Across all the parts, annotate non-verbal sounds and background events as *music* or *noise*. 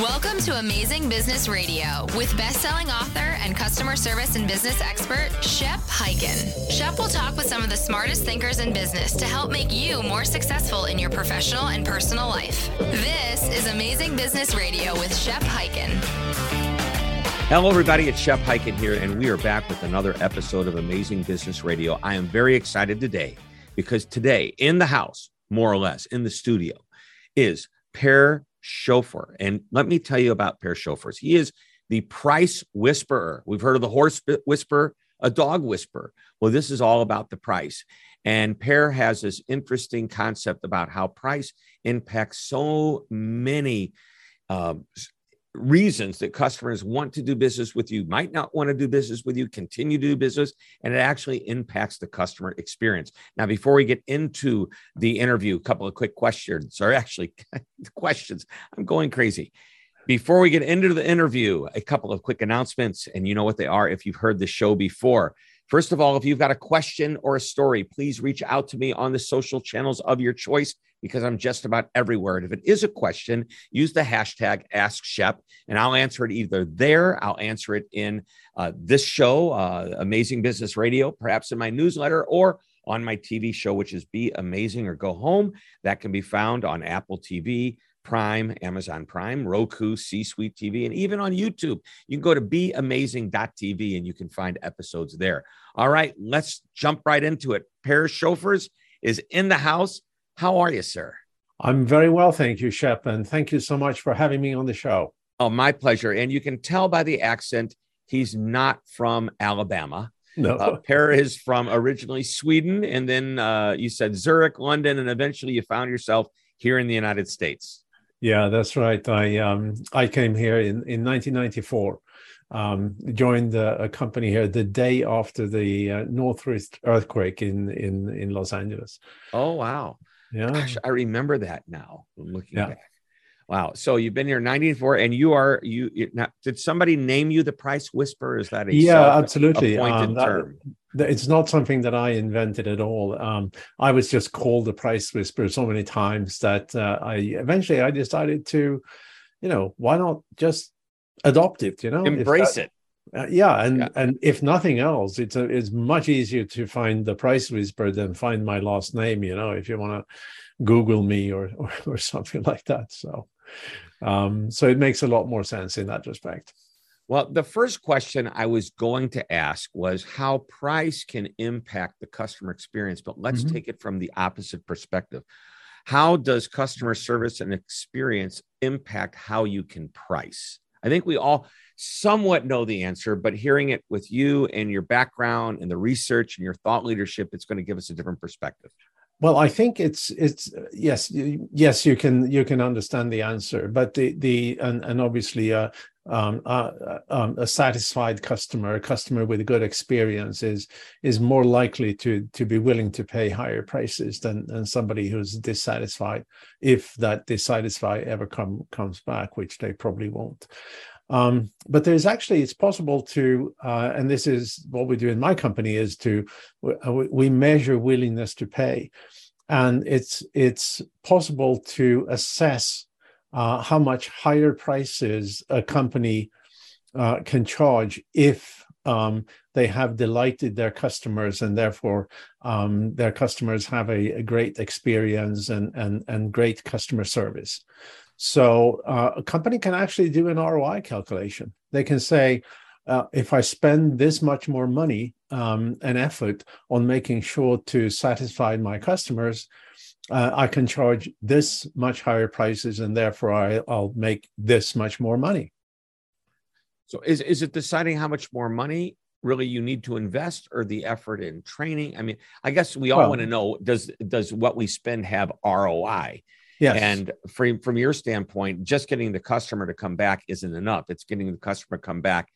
Welcome to Amazing Business Radio with best-selling author and customer service and business expert Shep Hyken. Shep will talk with some of the smartest thinkers in business to help make you more successful in your professional and personal life. This is Amazing Business Radio with Shep Hyken. Hello, everybody. It's Shep Hyken here, and we are back with another episode of Amazing Business Radio. I am very excited today because today, in the house, more or less, in the studio, is Per Schofer. And let me tell you about Per Sjofors. He is the price whisperer. We've heard of the horse whisperer, a dog whisperer. Well, this is all about the price. And Per has this interesting concept about how price impacts so many uh, reasons that customers want to do business with you, might not want to do business with you, continue to do business, and it actually impacts the customer experience. Now, before we get into the interview, a couple of quick questions, or actually *laughs* questions. I'm going crazy. Before we get into the interview, a couple of quick announcements, and you know what they are if you've heard the show before. First of all, if you've got a question or a story, please reach out to me on the social channels of your choice because I'm just about everywhere. And if it is a question, use the hashtag Ask Shep, and I'll answer it either there, I'll answer it in uh, this show, uh, Amazing Business Radio, perhaps in my newsletter, or on my TV show, which is Be Amazing or Go Home. That can be found on Apple TV. Prime, Amazon Prime, Roku, C Suite TV, and even on YouTube. You can go to beamazing.tv and you can find episodes there. All right, let's jump right into it. Per Sjofors is in the house. How are you, sir? I'm very well, thank you, Shep, and thank you so much for having me on the show. Oh, my pleasure. And you can tell by the accent, he's not from Alabama. No. Uh, Per is from originally Sweden, and then uh, you said Zurich, London, and eventually you found yourself here in the United States. Yeah, that's right. I um, I came here in, in 1994. Um, joined a, a company here the day after the uh, Northridge earthquake in in in Los Angeles. Oh wow! Yeah, Gosh, I remember that now. Looking yeah. back. Wow. So you've been here 94 and you are you, you now, did somebody name you the price whisperer? Is that a yeah, absolutely um, that, term? It's not something that I invented at all. Um, I was just called the price whisperer so many times that uh, I eventually I decided to, you know, why not just adopt it? You know, embrace that, it. Uh, yeah, and yeah. and if nothing else, it's a, it's much easier to find the price whisperer than find my last name. You know, if you want to Google me or, *laughs* or, or something like that. So, um, so it makes a lot more sense in that respect. Well, the first question I was going to ask was how price can impact the customer experience, but let's mm-hmm. take it from the opposite perspective. How does customer service and experience impact how you can price? I think we all somewhat know the answer, but hearing it with you and your background and the research and your thought leadership, it's going to give us a different perspective. Well, I think it's it's yes yes you can you can understand the answer, but the the and and obviously uh, um, uh, um, a satisfied customer, a customer with a good experience is is more likely to to be willing to pay higher prices than than somebody who's dissatisfied, if that dissatisfied ever come comes back, which they probably won't. Um, but there's actually it's possible to, uh, and this is what we do in my company is to uh, we measure willingness to pay, and it's it's possible to assess uh, how much higher prices a company uh, can charge if um, they have delighted their customers and therefore um, their customers have a, a, great experience and, and, and great customer service. So uh, a company can actually do an ROI calculation. They can say, uh, if I spend this much more money um, and effort on making sure to satisfy my customers, uh, I can charge this much higher prices, and therefore I, will make this much more money. So, is is it deciding how much more money really you need to invest, or the effort in training? I mean, I guess we all well, want to know does does what we spend have ROI? Yes. And from from your standpoint, just getting the customer to come back isn't enough. It's getting the customer to come back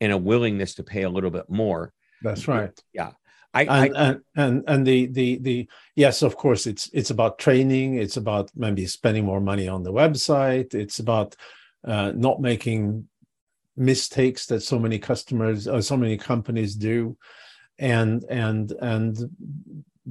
and a willingness to pay a little bit more. That's right. Yeah. I, and, I and and and the the the yes of course it's it's about training it's about maybe spending more money on the website it's about uh, not making mistakes that so many customers or so many companies do and and and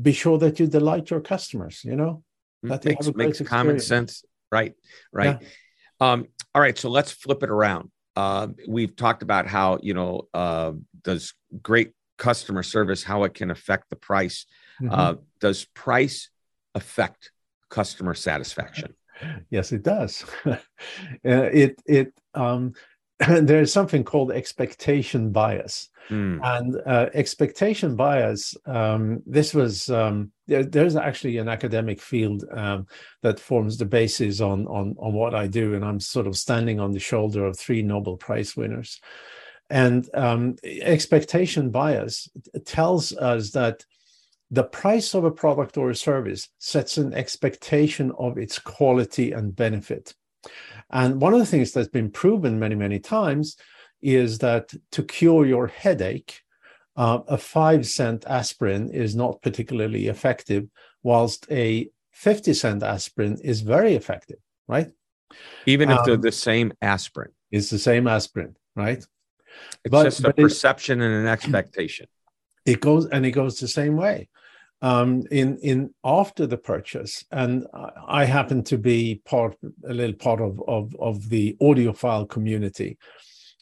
be sure that you delight your customers you know that makes, makes common sense. Right right. Yeah. um all right so let's flip it around. Uh, we've talked about how you know uh, does great customer service how it can affect the price. Mm-hmm. uh, does price affect customer satisfaction? *laughs* Yes it does. *laughs* Uh, it it um, *laughs* there's something called expectation bias mm. and uh, expectation bias um, this was um, there, there's actually an academic field um, that forms the basis on, on on what i do and i'm sort of standing on the shoulder of three nobel prize winners and um, expectation bias tells us that the price of a product or a service sets an expectation of its quality and benefit. And one of the things that's been proven many, many times is that to cure your headache, uh, a five cent aspirin is not particularly effective, whilst a 50 cent aspirin is very effective, right? Even if um, they're the same aspirin. It's the same aspirin, right? It's but, just a perception it, and an expectation. It goes and it goes the same way. Um, in in after the purchase, and I happen to be part a little part of of of the audiophile community,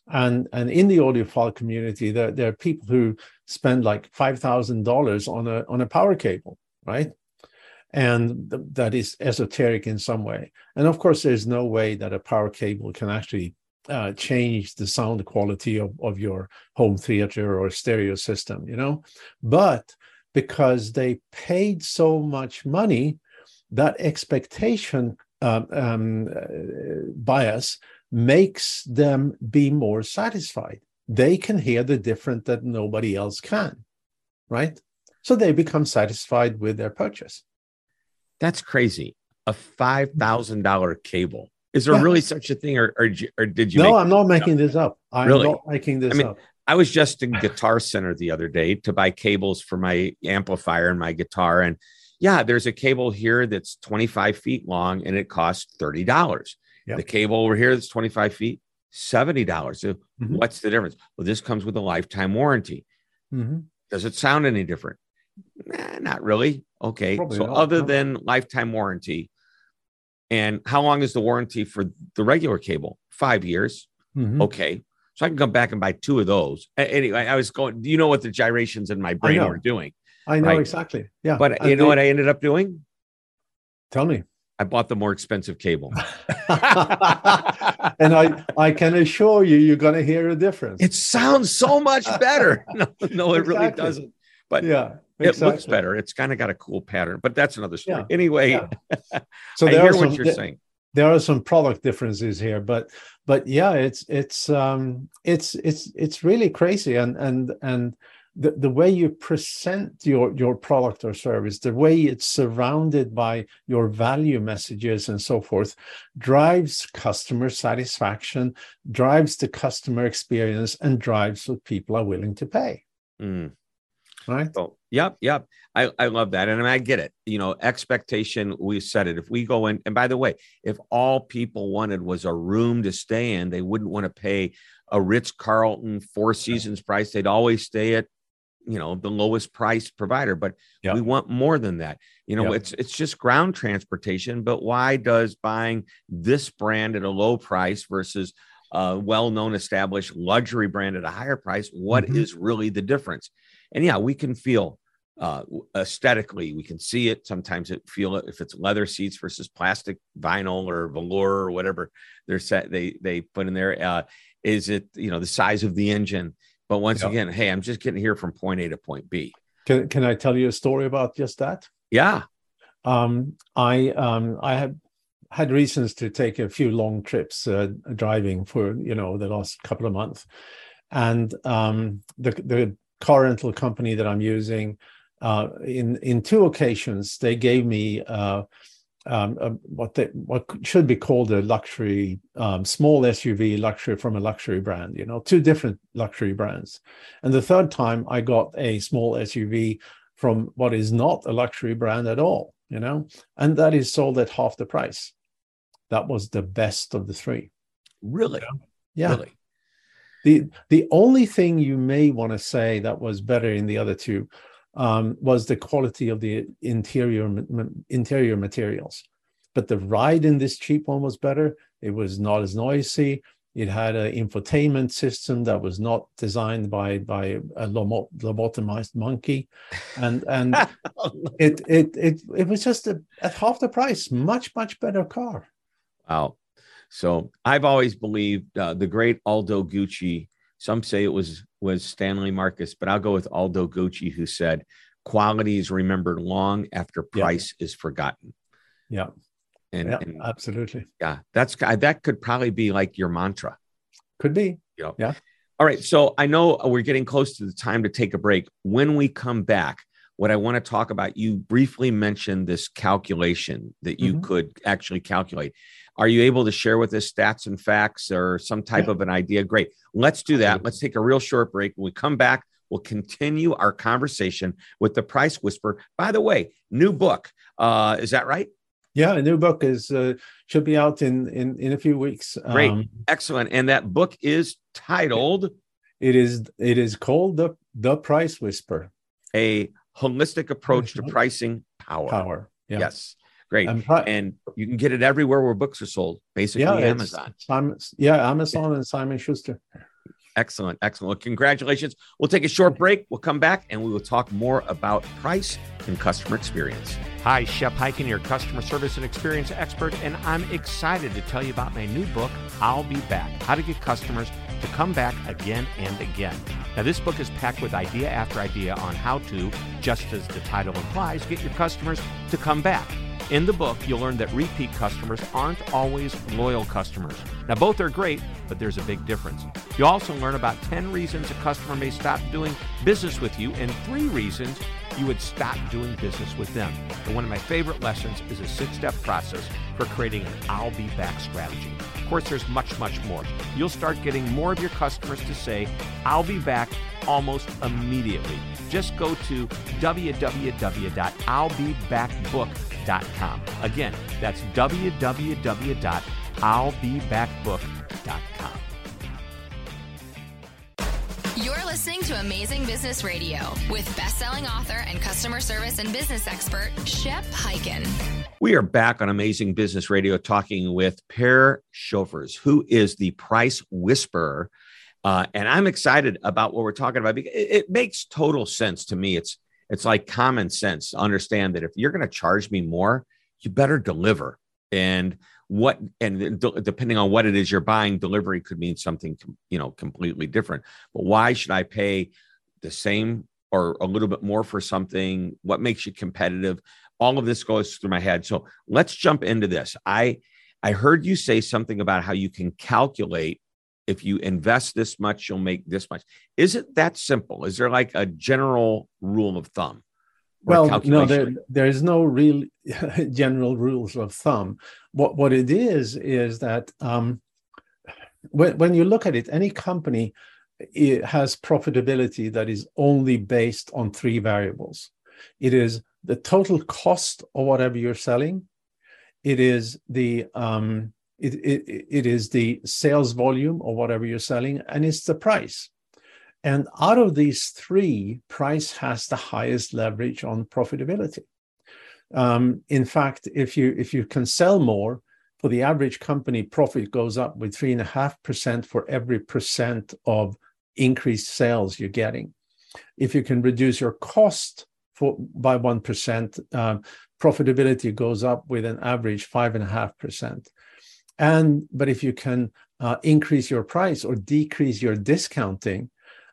and and in the audiophile community, there there are people who spend like five thousand dollars on a on a power cable, right? and th- that is esoteric in some way. And of course, there's no way that a power cable can actually uh, change the sound quality of, of your home theater or stereo system, you know? But because they paid so much money, that expectation um, um, uh, bias makes them be more satisfied. They can hear the different that nobody else can, right? So they become satisfied with their purchase. That's crazy. A $5,000 cable is there yeah. really such a thing, or or, or did you? No, I'm not making this up. I'm really? not making this I mean, up. I was just in Guitar Center the other day to buy cables for my amplifier and my guitar, and yeah, there's a cable here that's 25 feet long and it costs thirty dollars. Yep. The cable over here that's 25 feet, seventy dollars. So mm-hmm. what's the difference? Well, this comes with a lifetime warranty. Mm-hmm. Does it sound any different? Nah, not really. Okay. Probably so not. other than lifetime warranty, and how long is the warranty for the regular cable? Five years. Mm-hmm. Okay. So I can come back and buy two of those. Anyway, I was going, do you know what the gyrations in my brain were doing? I know right? exactly. Yeah. But and you know they, what I ended up doing? Tell me. I bought the more expensive cable. *laughs* and I I can assure you you're gonna hear a difference. It sounds so much better. *laughs* No, no, it exactly. really doesn't. But yeah, Exactly. It looks better. It's kind of got a cool pattern, but that's another story. Yeah. Anyway, yeah. *laughs* so I hear some, what you're saying. There are some product differences here, but but yeah, it's it's um it's it's it's really crazy, and and and the, the way you present your your product or service, the way it's surrounded by your value messages and so forth, drives customer satisfaction, drives the customer experience, and drives what people are willing to pay. Mm. Right. So Yep, yep. I, I love that. And I, mean, I get it. You know, expectation, we said it. If we go in, and by the way, if all people wanted was a room to stay in, they wouldn't want to pay a Ritz Carlton Four Seasons price. They'd always stay at, you know, the lowest price provider. But yep. we want more than that. You know, yep. it's it's just ground transportation. But why does buying this brand at a low price versus a well-known established luxury brand at a higher price? What mm-hmm. is really the difference? And yeah, we can feel uh, aesthetically, we can see it. Sometimes it feel it if it's leather seats versus plastic, vinyl, or velour or whatever they're set. They they put in there. Uh, is it you know the size of the engine? But once yeah. again, hey, I'm just getting here from point A to point B. Can Can I tell you a story about just that? Yeah. Um, I um, I had had reasons to take a few long trips uh, driving for you know the last couple of months, and um, the the car rental company that I'm using, uh, in in two occasions they gave me uh, um, uh, what they what should be called a luxury um, small SUV luxury from a luxury brand. You know, two different luxury brands. And the third time, I got a small SUV from what is not a luxury brand at all. You know, and that is sold at half the price. That was the best of the three. Really? Yeah. Really? The the only thing you may want to say that was better in the other two um, was the quality of the interior interior materials. But the ride in this cheap one was better. It was not as noisy. It had an infotainment system that was not designed by by a lobotomized monkey, and and *laughs* it, it it it was just a, at half the price, much much better car. Wow! So I've always believed uh, the great Aldo Gucci. Some say it was was Stanley Marcus, but I'll go with Aldo Gucci, who said, "Quality is remembered long after price yeah. is forgotten." Yeah, and, yeah, and, absolutely. Yeah, that's that could probably be like your mantra. Could be. You know? Yeah. All right. So I know we're getting close to the time to take a break. When we come back, what I want to talk about, you briefly mentioned this calculation that you mm-hmm. could actually calculate. Are you able to share with us stats and facts or some type yeah. of an idea? Great. Let's do that. Let's take a real short break. When we come back, we'll continue our conversation with the Price Whisper. By the way, new book. Uh, is that right? Yeah, a new book is uh, should be out in in in a few weeks. Great, um, excellent. And that book is titled. It is it is called the the Price Whisper. A holistic approach to pricing power. Power. Yeah. Yes. Great. And, and, you can get it everywhere where books are sold, basically yeah, Amazon. Simon, yeah, Amazon and Simon Schuster. Excellent. Excellent. Well, congratulations. We'll take a short break. We'll come back and we will talk more about price and customer experience. Hi, Shep Hyken, your customer service and experience expert, and I'm excited to tell you about my new book, I'll Be Back How to Get Customers to Come Back Again and Again. Now, this book is packed with idea after idea on how to, just as the title implies, get your customers to come back. In the book, you'll learn that repeat customers aren't always loyal customers. Now, both are great, but there's a big difference. You'll also learn about 10 reasons a customer may stop doing business with you and three reasons you would stop doing business with them. And one of my favorite lessons is a six step process for creating an I'll be back strategy. Of course, there's much, much more. You'll start getting more of your customers to say, I'll be back almost immediately. Just go to www.illbebackbook.com. Again, that's www.illbebackbook.com. listening to Amazing Business Radio with best-selling author and customer service and business expert Shep Hyken. We are back on Amazing Business Radio talking with Per Sjofors, who is the price whisperer uh, and I'm excited about what we're talking about because it, it makes total sense to me. It's it's like common sense to understand that if you're going to charge me more, you better deliver. And what and de- depending on what it is you're buying, delivery could mean something you know completely different. But why should I pay the same or a little bit more for something? What makes you competitive? All of this goes through my head. So let's jump into this. I I heard you say something about how you can calculate if you invest this much, you'll make this much. Is it that simple? Is there like a general rule of thumb? Well, no, there, there is no real *laughs* general rules of thumb. What what it is is that um, when when you look at it, any company it has profitability that is only based on three variables. It is the total cost of whatever you're selling. It is the um, it, it, it is the sales volume or whatever you're selling, and it's the price. And out of these three, price has the highest leverage on profitability. Um, in fact, if you if you can sell more, for the average company, profit goes up with three and a half percent for every percent of increased sales you're getting. If you can reduce your cost for by one percent, uh, profitability goes up with an average five and a half percent. And but if you can uh, increase your price or decrease your discounting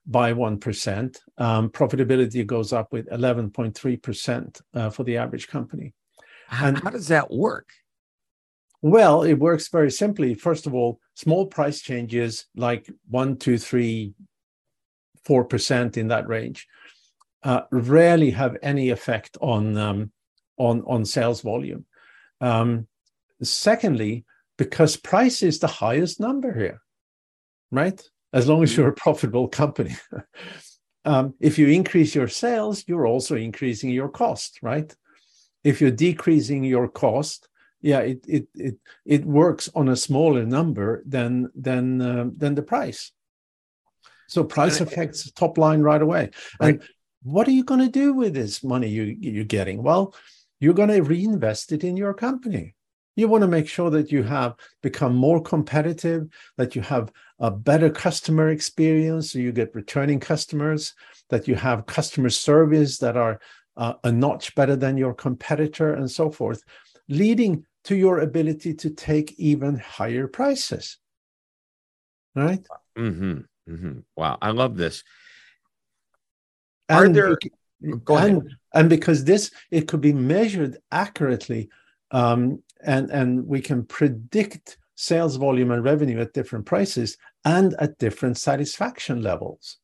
by one percent, um, profitability goes up with eleven point three percent uh, for the average company. And how does that work? Well, it works very simply. First of all, small price changes like one, two, three, four percent in that range uh, rarely have any effect on um, on on sales volume Um, secondly, because price is the highest number here, right? As long as you're a profitable company. *laughs* um, if you increase your sales, you're also increasing your cost, right? If you're decreasing your cost, yeah, it it it it works on a smaller number than than uh, than the price. So price affects top line right away. Right. And what are you going to do with this money you you're getting? Well, you're going to reinvest it in your company. You want to make sure that you have become more competitive, that you have a better customer experience, so you get returning customers, that you have customer service that are uh, a notch better than your competitor, and so forth, leading to your ability to take even higher prices. Right? Mm-hmm. Mm-hmm. Wow. I love this. Are and there go ahead. And, and because this it could be measured accurately um, and and we can predict sales volume and revenue at different prices and at different satisfaction levels.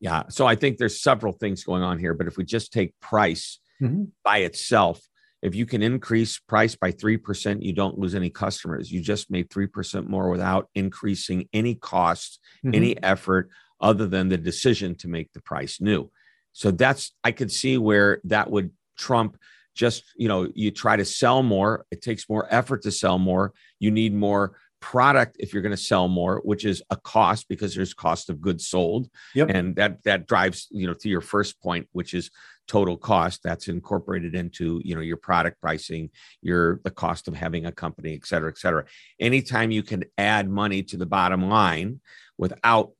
Yeah. So I think there's several things going on here, but if we just take price mm-hmm. by itself, if you can increase price by 3%, you don't lose any customers. You just made 3% more without increasing any cost, mm-hmm. any effort other than the decision to make the price new. So that's, I could see where that would trump just, you know, you try to sell more. It takes more effort to sell more. You need more product if you're going to sell more which is a cost because there's cost of goods sold yep. and that that drives you know to your first point which is total cost that's incorporated into you know your product pricing your the cost of having a company et cetera et cetera anytime you can add money to the bottom line without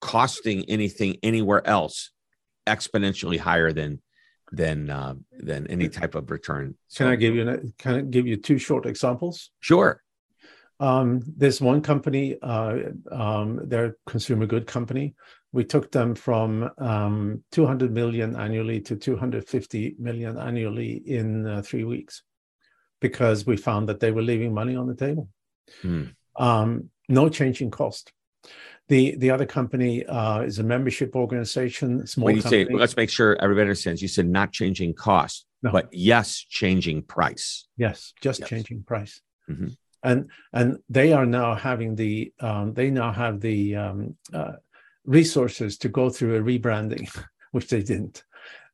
costing anything anywhere else exponentially higher than than uh, than any type of return so, can i give you can i give you two short examples sure um, there's one company uh, um, they're a consumer good company we took them from um, 200 million annually to 250 million annually in uh, three weeks because we found that they were leaving money on the table. Hmm. Um, no change in cost. The the other company uh, is a membership organization. Small when you company. say, let's make sure everybody understands. You said not changing cost, no. but yes, changing price. Yes, just yes. changing price. Mm-hmm. And and they are now having the um, they now have the um, uh, resources to go through a rebranding, *laughs* which they didn't.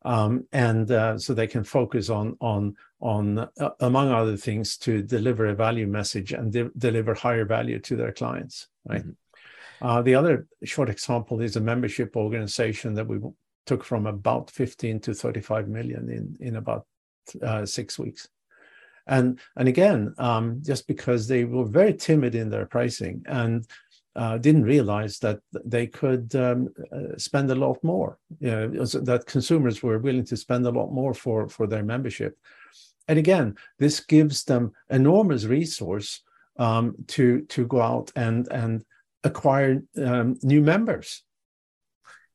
Um, and uh, so they can focus on on on uh, among other things to deliver a value message and de- deliver higher value to their clients right mm-hmm. Uh, the other short example is a membership organization that we took from about 15 to 35 million in in about uh, six weeks and and again um, just because they were very timid in their pricing and uh, didn't realize that they could um, uh, spend a lot more. You know, that consumers were willing to spend a lot more for for their membership. And again, this gives them enormous resource um, to to go out and and acquire um, new members.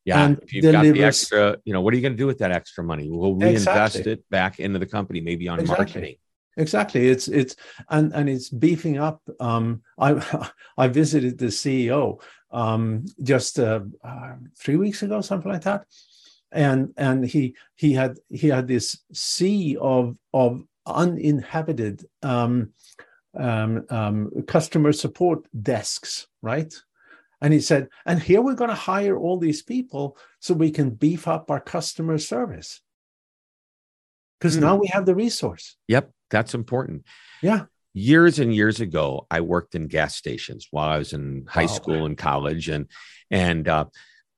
Yeah, and if you've delivers, got the extra, you know, what are you going to do with that extra money? We'll reinvest exactly. it back into the company, maybe on exactly. marketing exactly it's it's and and it's beefing up um i *laughs* i visited the ceo um just uh, uh, three weeks ago something like that and and he he had he had this sea of of uninhabited um, um, um, customer support desks right and he said and here we're going to hire all these people so we can beef up our customer service because mm. now we have the resource yep that's important. Yeah. Years and years ago, I worked in gas stations while I was in high wow. school and college, and and uh,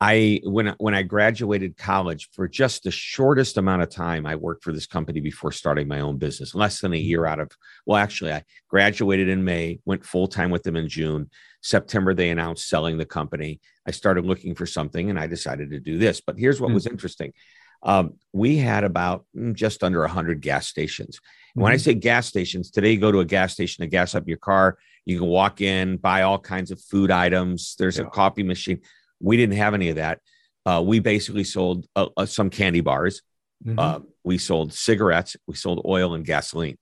I when when I graduated college for just the shortest amount of time, I worked for this company before starting my own business. Less than a year out of well, actually, I graduated in May, went full time with them in June. September, they announced selling the company. I started looking for something, and I decided to do this. But here's what mm-hmm. was interesting: um, we had about mm, just under 100 gas stations. Mm-hmm. When I mm-hmm. say gas stations, today you go to a gas station to gas up your car. You can walk in, buy all kinds of food items. There's yeah. a coffee machine. We didn't have any of that. Uh, we basically sold uh, uh, some candy bars. Mm-hmm. Uh, we sold cigarettes. We sold oil and gasoline.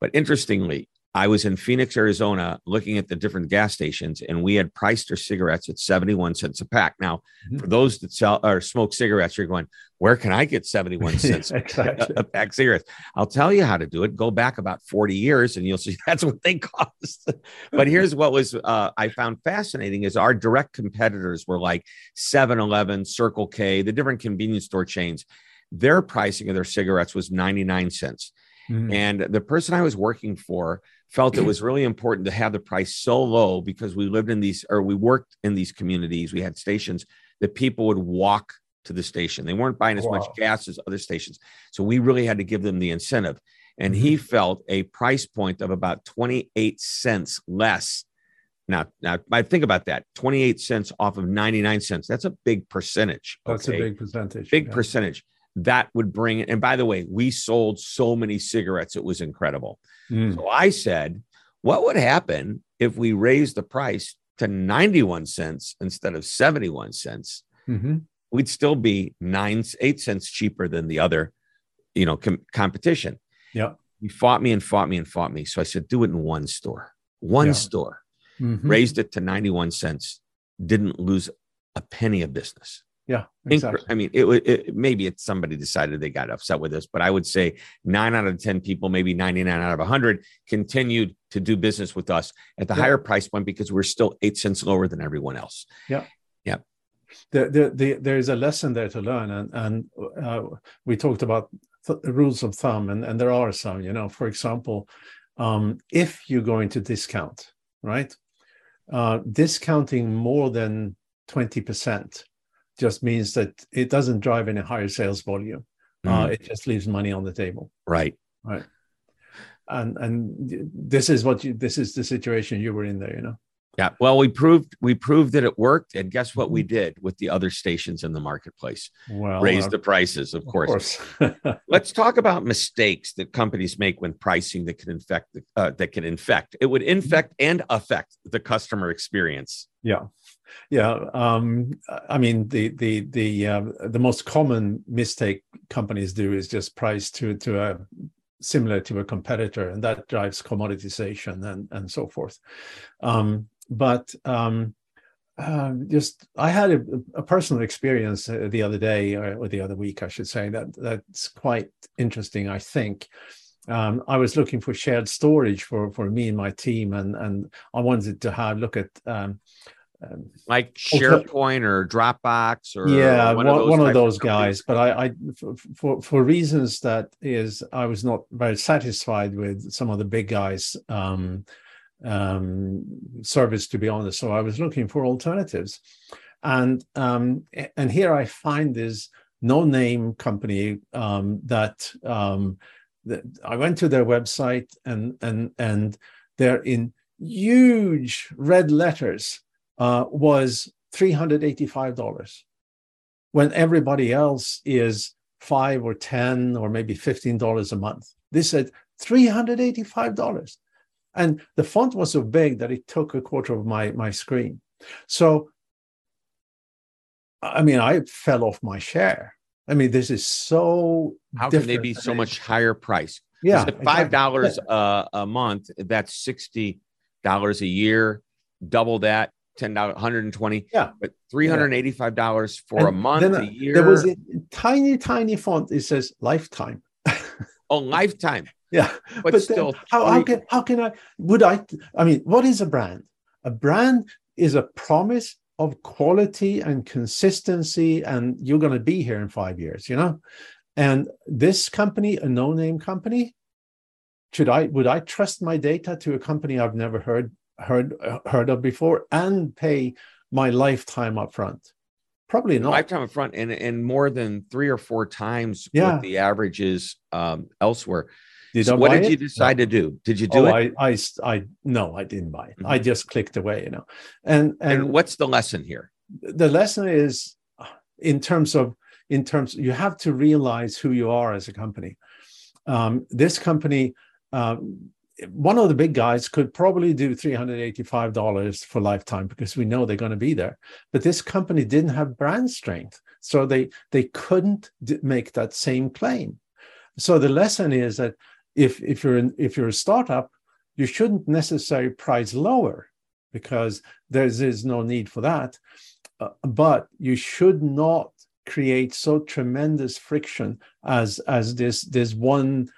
But interestingly, I was in Phoenix, Arizona, looking at the different gas stations, and we had priced our cigarettes at 71 cents a pack. Now, mm-hmm. for those that sell or smoke cigarettes, you're going, where can I get 71 *laughs* cents exactly. a, a pack cigarettes? I'll tell you how to do it. Go back about 40 years and you'll see *laughs* that's what they cost. but *laughs* here's what was uh, I found fascinating is our direct competitors were like 7-Eleven, Circle K, the different convenience store chains. Their pricing of their cigarettes was 99 cents. Mm-hmm. And the person I was working for felt it *clears throat* was really important to have the price so low because we lived in these or we worked in these communities. We had stations that people would walk to the station. They weren't buying as wow. much gas as other stations. So we really had to give them the incentive. And he mm-hmm. felt a price point of about 28 cents less. Now, now I think about that 28 cents off of 99 cents. That's a big percentage. Okay? That's a big percentage. Big yeah. percentage that would bring it. And by the way, we sold so many cigarettes, it was incredible. Mm. So I said, what would happen if we raised the price to 91 cents instead of 71 cents? Mm-hmm. We'd still be nine, eight cents cheaper than the other, you know, com- competition. Yeah. He fought me and fought me and fought me. So I said, do it in one store, one yeah. store, mm-hmm. raised it to 91 cents, didn't lose a penny of business. Yeah, exactly. I mean, it, it maybe it's somebody decided they got upset with us, but I would say nine out of ten people, maybe ninety nine out of hundred, continued to do business with us at the yeah. higher price point because we're still eight cents lower than everyone else. Yeah, yeah. The, the, the, there is a lesson there to learn, and and uh, we talked about th- rules of thumb, and and there are some. You know, for example, um, if you're going to discount, right, uh, discounting more than twenty percent just means that it doesn't drive any higher sales volume. Mm. Uh, it just leaves money on the table. Right. Right. And and this is what you this is the situation you were in there, you know. Yeah. Well, we proved we proved that it worked, and guess what we mm-hmm. did with the other stations in the marketplace? Well, raise uh, the prices, of, of course. course. *laughs* Let's talk about mistakes that companies make when pricing that can infect uh, that can infect. It would infect and affect the customer experience. Yeah yeah um, i mean the the the uh, the most common mistake companies do is just price to to a similar to a competitor and that drives commoditization and and so forth um, but um, uh, just I had a, a personal experience uh, the other day or, the other week, I should say that that's quite interesting. I think um, I was looking for shared storage for for me and my team, and and I wanted to have look at um, um, like SharePoint or Dropbox or yeah, one, one of those, one of those guys. But I, I, for for reasons that is, I was not very satisfied with some of the big guys' um, um, service, to be honest. So I was looking for alternatives, and um, and here I find this no-name company um, that um, that I went to their website and and and they're in huge red letters uh, was $385 when everybody else is five or 10 or maybe $15 a month. They said $385. And the font was so big that it took a quarter of my, my screen. So, I mean, I fell off my share. I mean, this is so. How can they be so much higher price? Yeah, five dollars exactly. a month. That's sixty dollars a year. Double that, ten dollars, hundred and twenty. Yeah, but three hundred and eighty-five dollars for and a month, uh, a year. There was a tiny, tiny font. It says lifetime. *laughs* oh, lifetime. Yeah, but, but still, how, how can how can I? Would I? I mean, what is a brand? A brand is a promise of quality and consistency, and you're going to be here in five years. You know, and this company, a no-name company, should I would I trust my data to a company I've never heard heard heard of before and pay my lifetime up front? Probably not. Lifetime up front and, and more than three or four times yeah. what the average is um, elsewhere. Did so what did it? you decide no. to do? Did you do oh, it? I, I, I, no, I didn't buy it. Mm-hmm. I just clicked away, you know. And, and, and what's the lesson here? The lesson is in terms of, in terms, you have to realize who you are as a company. Um, this company, um, one of the big guys could probably do $385 for lifetime because we know they're going to be there but this company didn't have brand strength so they they couldn't make that same claim so the lesson is that if if you're in, if you're a startup you shouldn't necessarily price lower because there is no need for that. Uh, but you should not create so tremendous friction as as this this one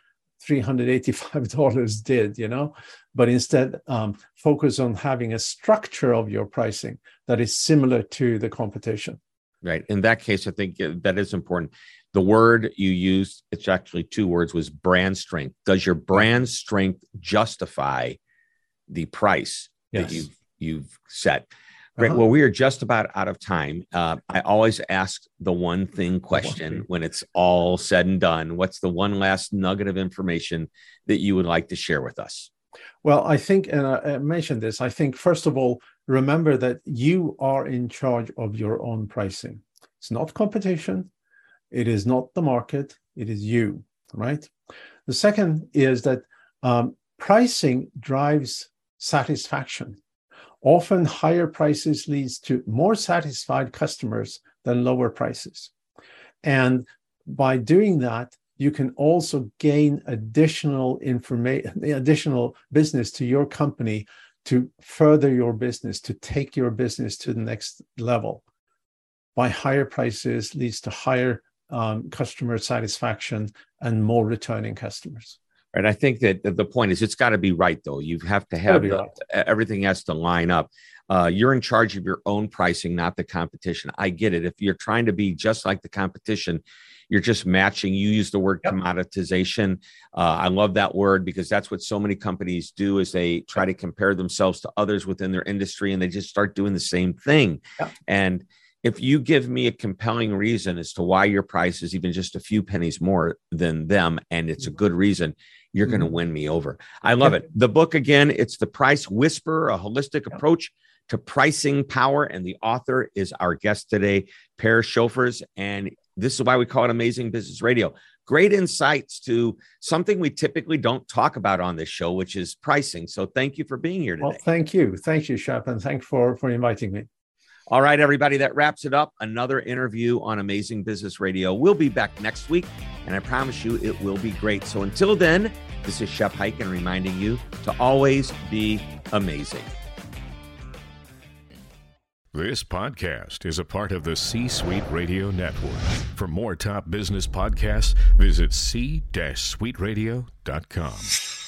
$385 *laughs* did you know? But instead um, focus on having a structure of your pricing that is similar to the competition. Right. In that case i think uh, that is important. The word you used it's actually two words was brand strength. Does your brand strength justify the price yes. that you've you've set Great. Uh-huh. Well, we are just about out of time. Uh, I always ask the one thing question when it's all said and done. What's the one last nugget of information that you would like to share with us? Well, I think, and I mentioned this, I think, first of all, remember that you are in charge of your own pricing. It's not competition, it is not the market, it is you, right? The second is that um, pricing drives satisfaction. Often higher prices leads to more satisfied customers than lower prices. And by doing that, you can also gain additional information, additional business to your company to further your business, to take your business to the next level. By higher prices leads to higher um, customer satisfaction and more returning customers. Right. I think that the point is it's got to be right though. You have to have the, everything has to line up. Uh, you're in charge of your own pricing, not the competition. I get it. If you're trying to be just like the competition, you're just matching. You use the word yep. commoditization. Uh, I love that word because that's what so many companies do is they try to compare themselves to others within their industry and they just start doing the same thing. Yep. And if you give me a compelling reason as to why your price is even just a few pennies more than them and it's a mm-hmm. good reason you're mm-hmm. going to win me over. I love it. The book again it's the price whisper a holistic approach to pricing power and the author is our guest today Per Sjofors and this is why we call it amazing business radio. Great insights to something we typically don't talk about on this show which is pricing. So thank you for being here today. well thank you. Thank you shep and thanks for for inviting me all right, everybody, that wraps it up. Another interview on Amazing Business Radio. We'll be back next week, and I promise you it will be great. So until then, this is Shep Hyken reminding you to always be amazing. This podcast is a part of the C Suite Radio Network. For more top business podcasts, visit c-suiteradio.com.